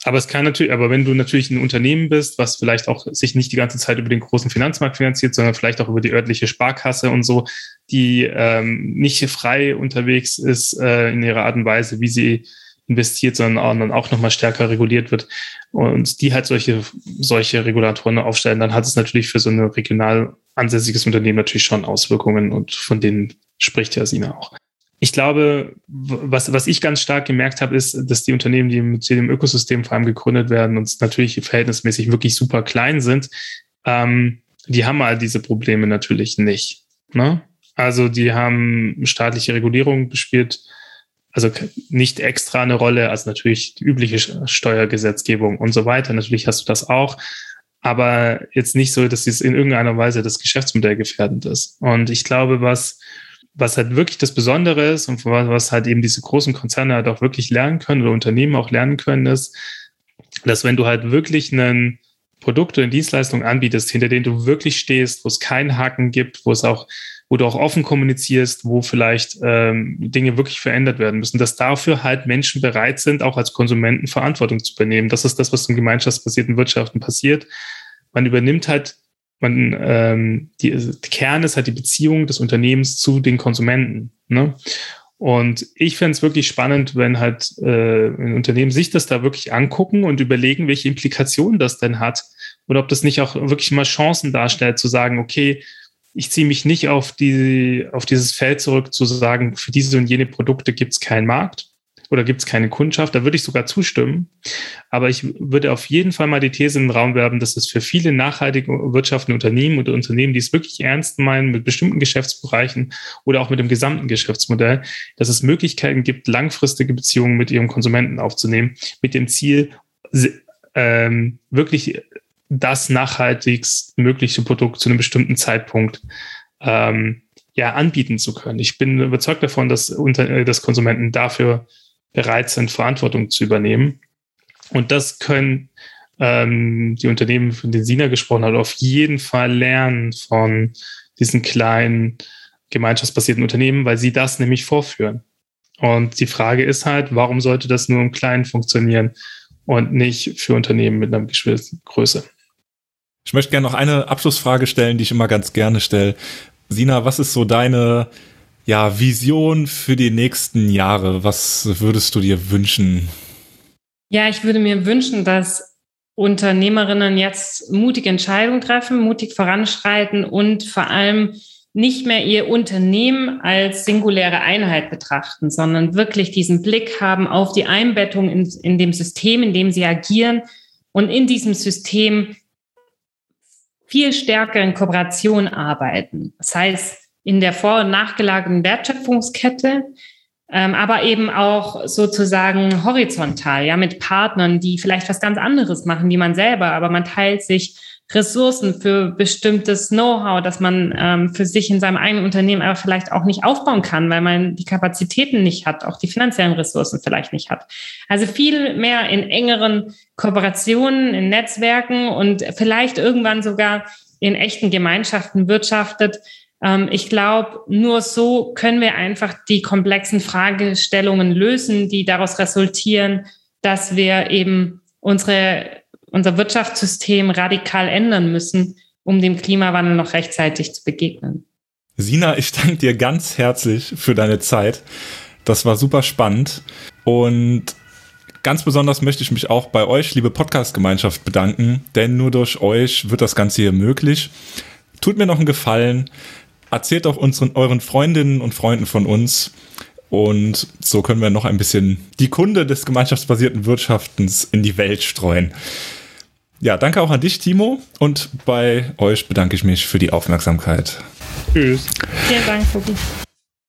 Aber es kann natürlich, aber wenn du natürlich ein Unternehmen bist, was vielleicht auch sich nicht die ganze Zeit über den großen Finanzmarkt finanziert, sondern vielleicht auch über die örtliche Sparkasse und so, die ähm, nicht frei unterwegs ist äh, in ihrer Art und Weise, wie sie investiert, sondern auch, dann auch nochmal stärker reguliert wird und die halt solche, solche Regulatoren aufstellen, dann hat es natürlich für so ein regional ansässiges Unternehmen natürlich schon Auswirkungen und von denen spricht ja Sina auch ich glaube, was, was ich ganz stark gemerkt habe, ist, dass die Unternehmen, die mit dem Ökosystem vor allem gegründet werden und natürlich verhältnismäßig wirklich super klein sind, ähm, die haben all diese Probleme natürlich nicht. Ne? Also die haben staatliche Regulierung gespielt, also nicht extra eine Rolle, als natürlich die übliche Steuergesetzgebung und so weiter. Natürlich hast du das auch. aber jetzt nicht so, dass es in irgendeiner Weise das Geschäftsmodell gefährdend ist. Und ich glaube, was, was halt wirklich das Besondere ist und was halt eben diese großen Konzerne halt auch wirklich lernen können oder Unternehmen auch lernen können, ist, dass wenn du halt wirklich ein Produkt oder Dienstleistung anbietest, hinter denen du wirklich stehst, wo es keinen Haken gibt, wo es auch wo du auch offen kommunizierst, wo vielleicht ähm, Dinge wirklich verändert werden müssen, dass dafür halt Menschen bereit sind, auch als Konsumenten Verantwortung zu übernehmen. Das ist das, was in gemeinschaftsbasierten Wirtschaften passiert. Man übernimmt halt, man ähm, die, die Kern ist halt die Beziehung des Unternehmens zu den Konsumenten. Ne? Und ich fände es wirklich spannend, wenn halt äh, ein Unternehmen sich das da wirklich angucken und überlegen, welche Implikationen das denn hat. Oder ob das nicht auch wirklich mal Chancen darstellt, zu sagen, okay, ich ziehe mich nicht auf, die, auf dieses Feld zurück, zu sagen, für diese und jene Produkte gibt es keinen Markt oder gibt es keine Kundschaft. Da würde ich sogar zustimmen. Aber ich würde auf jeden Fall mal die These in den Raum werben, dass es für viele nachhaltige wirtschaftende Unternehmen oder Unternehmen, die es wirklich ernst meinen mit bestimmten Geschäftsbereichen oder auch mit dem gesamten Geschäftsmodell, dass es Möglichkeiten gibt, langfristige Beziehungen mit ihrem Konsumenten aufzunehmen, mit dem Ziel, ähm, wirklich das nachhaltigst mögliche Produkt zu einem bestimmten Zeitpunkt ähm, ja anbieten zu können. Ich bin überzeugt davon, dass, unter, äh, dass Konsumenten dafür bereit sind, Verantwortung zu übernehmen. Und das können ähm, die Unternehmen, von denen Sina gesprochen hat, auf jeden Fall lernen von diesen kleinen gemeinschaftsbasierten Unternehmen, weil sie das nämlich vorführen. Und die Frage ist halt, warum sollte das nur im Kleinen funktionieren und nicht für Unternehmen mit einer gewissen Größe? Ich möchte gerne noch eine Abschlussfrage stellen, die ich immer ganz gerne stelle. Sina, was ist so deine ja, Vision für die nächsten Jahre? Was würdest du dir wünschen? Ja, ich würde mir wünschen, dass Unternehmerinnen jetzt mutige Entscheidungen treffen, mutig voranschreiten und vor allem nicht mehr ihr Unternehmen als singuläre Einheit betrachten, sondern wirklich diesen Blick haben auf die Einbettung in, in dem System, in dem sie agieren und in diesem System viel stärker in Kooperation arbeiten. Das heißt, in der vor- und nachgelagerten Wertschöpfungskette, ähm, aber eben auch sozusagen horizontal, ja, mit Partnern, die vielleicht was ganz anderes machen wie man selber, aber man teilt sich Ressourcen für bestimmtes Know-how, das man ähm, für sich in seinem eigenen Unternehmen aber vielleicht auch nicht aufbauen kann, weil man die Kapazitäten nicht hat, auch die finanziellen Ressourcen vielleicht nicht hat. Also viel mehr in engeren Kooperationen, in Netzwerken und vielleicht irgendwann sogar in echten Gemeinschaften wirtschaftet. Ähm, ich glaube, nur so können wir einfach die komplexen Fragestellungen lösen, die daraus resultieren, dass wir eben unsere unser Wirtschaftssystem radikal ändern müssen, um dem Klimawandel noch rechtzeitig zu begegnen. Sina, ich danke dir ganz herzlich für deine Zeit. Das war super spannend. Und ganz besonders möchte ich mich auch bei euch, liebe Podcast-Gemeinschaft, bedanken, denn nur durch euch wird das Ganze hier möglich. Tut mir noch einen Gefallen. Erzählt auch unseren, euren Freundinnen und Freunden von uns. Und so können wir noch ein bisschen die Kunde des gemeinschaftsbasierten Wirtschaftens in die Welt streuen. Ja, danke auch an dich, Timo. Und bei euch bedanke ich mich für die Aufmerksamkeit. Tschüss. Vielen Dank, Tobi.